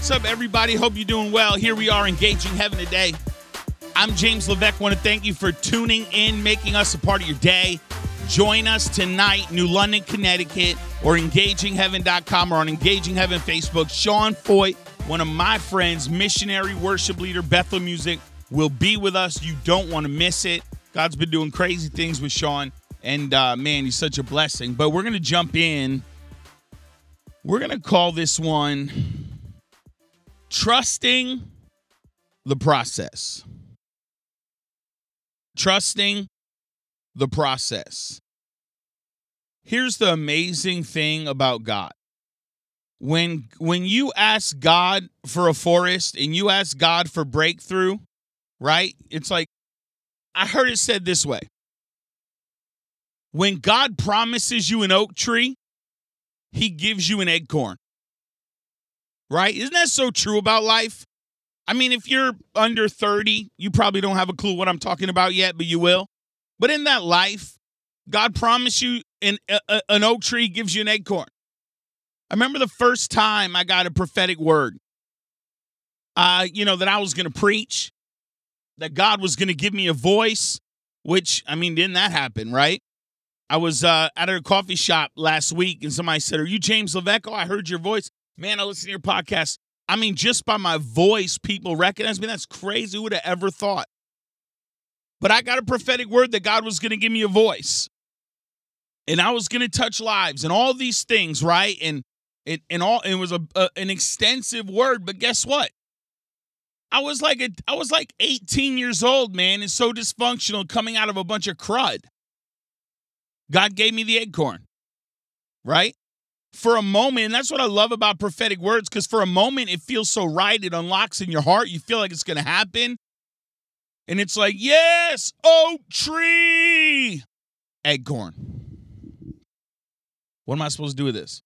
what's up, everybody? Hope you're doing well. Here we are, engaging heaven today. I'm James Levesque. Want to thank you for tuning in, making us a part of your day. Join us tonight, New London, Connecticut, or engagingheaven.com or on Engaging Heaven Facebook. Sean Feucht, one of my friends, missionary worship leader, Bethel Music, will be with us. You don't want to miss it. God's been doing crazy things with Sean, and uh, man, he's such a blessing. But we're going to jump in. We're going to call this one Trusting the Process. Trusting the process. Here's the amazing thing about God. When when you ask God for a forest and you ask God for breakthrough, right? It's like I heard it said this way. When God promises you an oak tree, he gives you an acorn. Right? Isn't that so true about life? I mean, if you're under 30, you probably don't have a clue what I'm talking about yet, but you will. But in that life, God promised you an, a, an oak tree gives you an acorn. I remember the first time I got a prophetic word, uh, you know, that I was going to preach, that God was going to give me a voice, which, I mean, didn't that happen, right? I was uh, at a coffee shop last week and somebody said, Are you James Levesque? Oh, I heard your voice. Man, I listen to your podcast. I mean, just by my voice, people recognize me. That's crazy. Who would have ever thought? But I got a prophetic word that God was going to give me a voice. And I was going to touch lives and all these things, right? And it and all it was a, a an extensive word, but guess what? I was like a, I was like 18 years old, man, and so dysfunctional coming out of a bunch of crud. God gave me the acorn. Right? For a moment, and that's what I love about prophetic words, because for a moment it feels so right. It unlocks in your heart. You feel like it's gonna happen. And it's like, yes, oak tree, acorn. What am I supposed to do with this?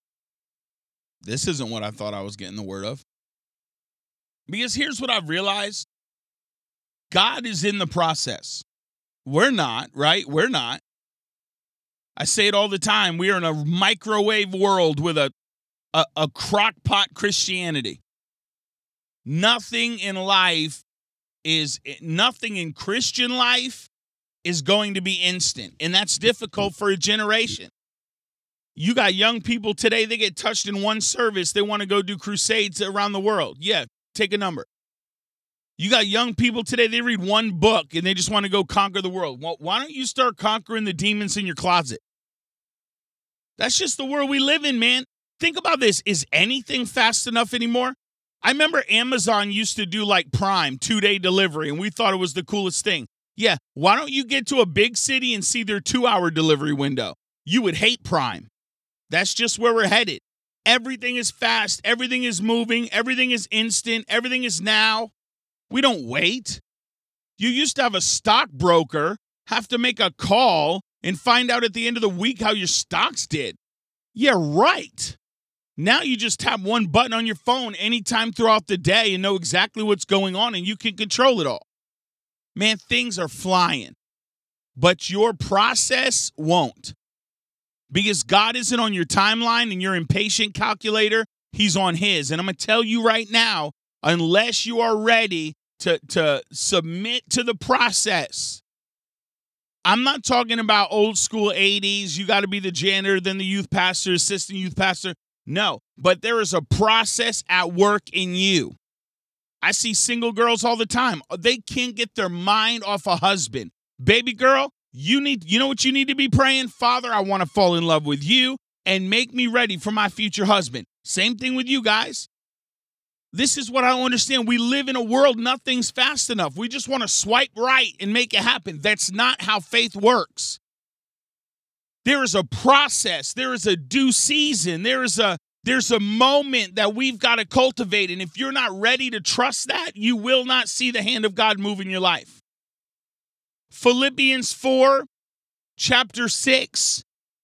This isn't what I thought I was getting the word of. Because here's what I've realized God is in the process. We're not, right? We're not. I say it all the time. We are in a microwave world with a, a, a crock pot Christianity. Nothing in life is nothing in Christian life is going to be instant. And that's difficult for a generation. You got young people today, they get touched in one service. They want to go do crusades around the world. Yeah, take a number. You got young people today, they read one book and they just want to go conquer the world. Well, why don't you start conquering the demons in your closet? That's just the world we live in, man. Think about this. Is anything fast enough anymore? I remember Amazon used to do like Prime, two day delivery, and we thought it was the coolest thing. Yeah, why don't you get to a big city and see their two hour delivery window? You would hate Prime. That's just where we're headed. Everything is fast, everything is moving, everything is instant, everything is now. We don't wait. You used to have a stockbroker have to make a call and find out at the end of the week how your stocks did. Yeah, right. Now you just tap one button on your phone anytime throughout the day and know exactly what's going on and you can control it all. Man, things are flying, but your process won't. Because God isn't on your timeline and your impatient calculator, He's on His. And I'm going to tell you right now unless you are ready to, to submit to the process, I'm not talking about old school 80s. You got to be the janitor, then the youth pastor, assistant youth pastor. No, but there is a process at work in you. I see single girls all the time. They can't get their mind off a husband. Baby girl, you need you know what you need to be praying? Father, I want to fall in love with you and make me ready for my future husband. Same thing with you guys. This is what I understand. We live in a world nothing's fast enough. We just want to swipe right and make it happen. That's not how faith works. There is a process, there is a due season, there is a there's a moment that we've got to cultivate and if you're not ready to trust that, you will not see the hand of God move in your life. Philippians 4 chapter 6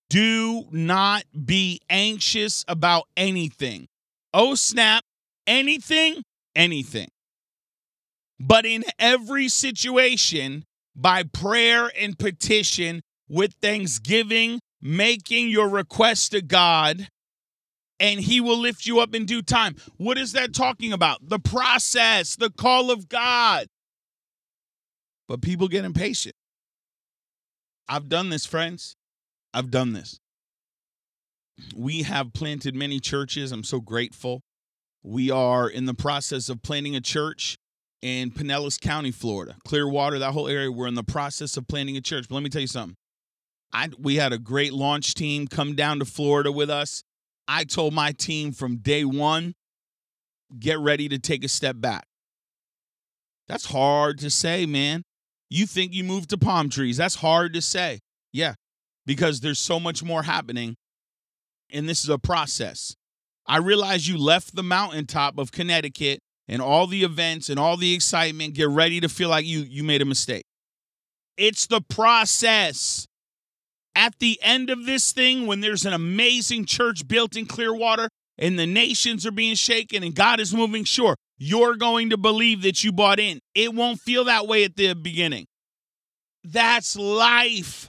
do not be anxious about anything. Oh snap, anything, anything. But in every situation, by prayer and petition, with thanksgiving, making your request to God, and he will lift you up in due time. What is that talking about? The process, the call of God. But people get impatient. I've done this, friends. I've done this. We have planted many churches. I'm so grateful. We are in the process of planting a church in Pinellas County, Florida, Clearwater, that whole area. We're in the process of planting a church. But let me tell you something. I we had a great launch team come down to Florida with us. I told my team from day one, get ready to take a step back. That's hard to say, man. You think you moved to palm trees. That's hard to say. Yeah, because there's so much more happening, and this is a process. I realize you left the mountaintop of Connecticut and all the events and all the excitement. Get ready to feel like you you made a mistake. It's the process at the end of this thing, when there's an amazing church built in Clearwater and the nations are being shaken and God is moving, sure, you're going to believe that you bought in. It won't feel that way at the beginning. That's life.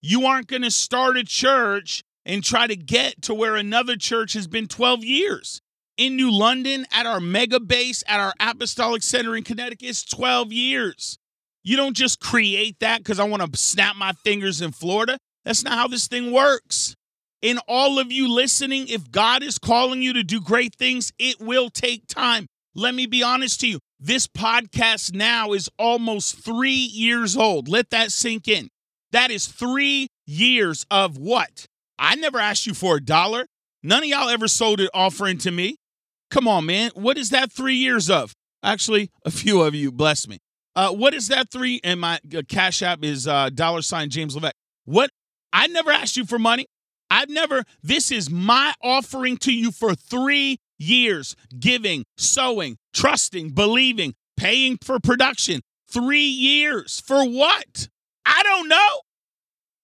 You aren't going to start a church and try to get to where another church has been 12 years. In New London, at our mega base, at our apostolic center in Connecticut, it's 12 years. You don't just create that because I want to snap my fingers in Florida. That's not how this thing works. In all of you listening, if God is calling you to do great things, it will take time. Let me be honest to you. This podcast now is almost three years old. Let that sink in. That is three years of what? I never asked you for a dollar. None of y'all ever sold an offering to me. Come on, man. What is that three years of? Actually, a few of you, bless me. Uh, what is that three? And my uh, cash app is uh, dollar sign James Levesque. What? I never asked you for money. I've never, this is my offering to you for three years giving, sowing, trusting, believing, paying for production. Three years for what? I don't know.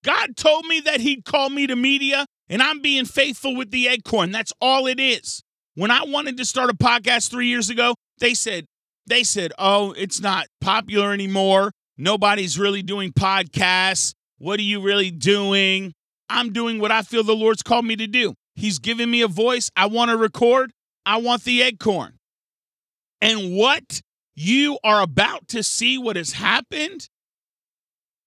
God told me that He'd call me to media, and I'm being faithful with the acorn. That's all it is. When I wanted to start a podcast three years ago, they said, they said, oh, it's not popular anymore. Nobody's really doing podcasts. What are you really doing? I'm doing what I feel the Lord's called me to do. He's given me a voice. I want to record. I want the acorn. And what you are about to see, what has happened,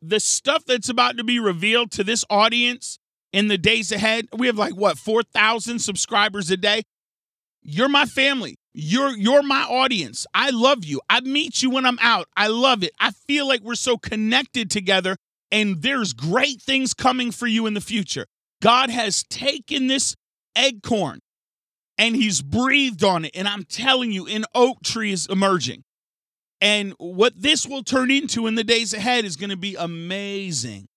the stuff that's about to be revealed to this audience in the days ahead. We have like what, 4,000 subscribers a day. You're my family. You're you're my audience. I love you. I meet you when I'm out. I love it. I feel like we're so connected together and there's great things coming for you in the future. God has taken this acorn and he's breathed on it and I'm telling you an oak tree is emerging. And what this will turn into in the days ahead is going to be amazing.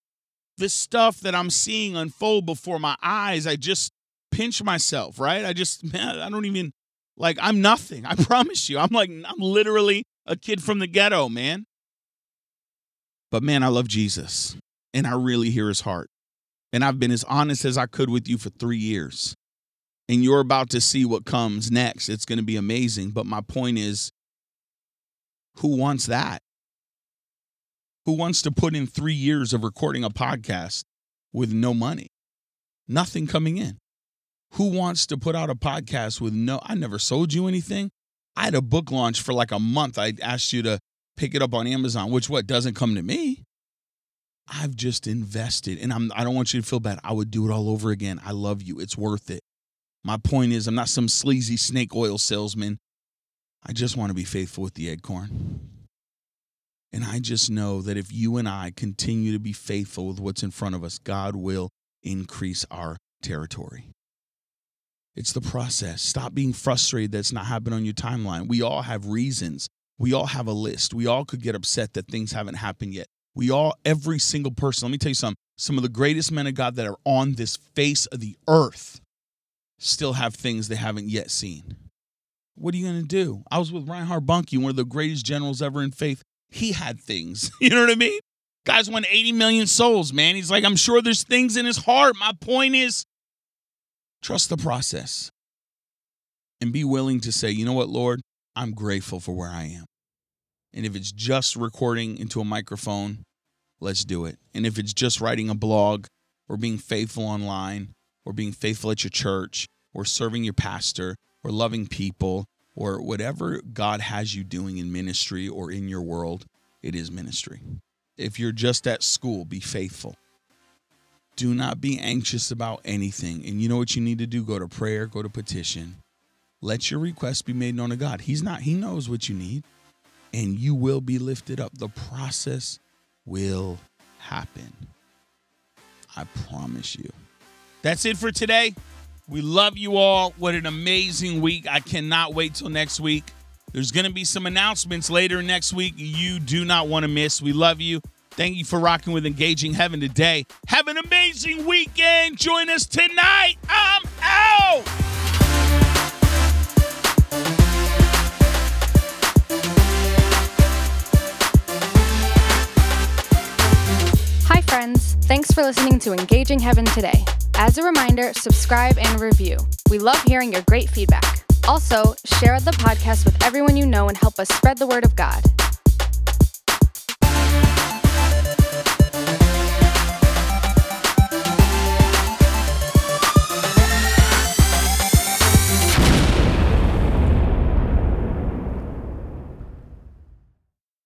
The stuff that I'm seeing unfold before my eyes, I just pinch myself, right? I just man, I don't even like I'm nothing. I promise you. I'm like I'm literally a kid from the ghetto, man. But man, I love Jesus and I really hear his heart. And I've been as honest as I could with you for 3 years. And you're about to see what comes next. It's going to be amazing, but my point is who wants that? Who wants to put in 3 years of recording a podcast with no money? Nothing coming in. Who wants to put out a podcast with no, I never sold you anything. I had a book launch for like a month. I asked you to pick it up on Amazon, which what doesn't come to me. I've just invested and I'm I don't want you to feel bad. I would do it all over again. I love you. It's worth it. My point is I'm not some sleazy snake oil salesman. I just want to be faithful with the acorn. And I just know that if you and I continue to be faithful with what's in front of us, God will increase our territory. It's the process. Stop being frustrated that's not happening on your timeline. We all have reasons. We all have a list. We all could get upset that things haven't happened yet. We all, every single person, let me tell you something. Some of the greatest men of God that are on this face of the earth still have things they haven't yet seen. What are you going to do? I was with Reinhard Bonnke, one of the greatest generals ever in faith. He had things. You know what I mean? Guys won 80 million souls, man. He's like, I'm sure there's things in his heart. My point is, Trust the process and be willing to say, you know what, Lord, I'm grateful for where I am. And if it's just recording into a microphone, let's do it. And if it's just writing a blog or being faithful online or being faithful at your church or serving your pastor or loving people or whatever God has you doing in ministry or in your world, it is ministry. If you're just at school, be faithful. Do not be anxious about anything. And you know what you need to do? Go to prayer, go to petition. Let your request be made known to God. He's not, He knows what you need, and you will be lifted up. The process will happen. I promise you. That's it for today. We love you all. What an amazing week. I cannot wait till next week. There's going to be some announcements later next week you do not want to miss. We love you. Thank you for rocking with Engaging Heaven today. Have an amazing weekend. Join us tonight. I'm out. Friends. Thanks for listening to Engaging Heaven today. As a reminder, subscribe and review. We love hearing your great feedback. Also, share the podcast with everyone you know and help us spread the word of God.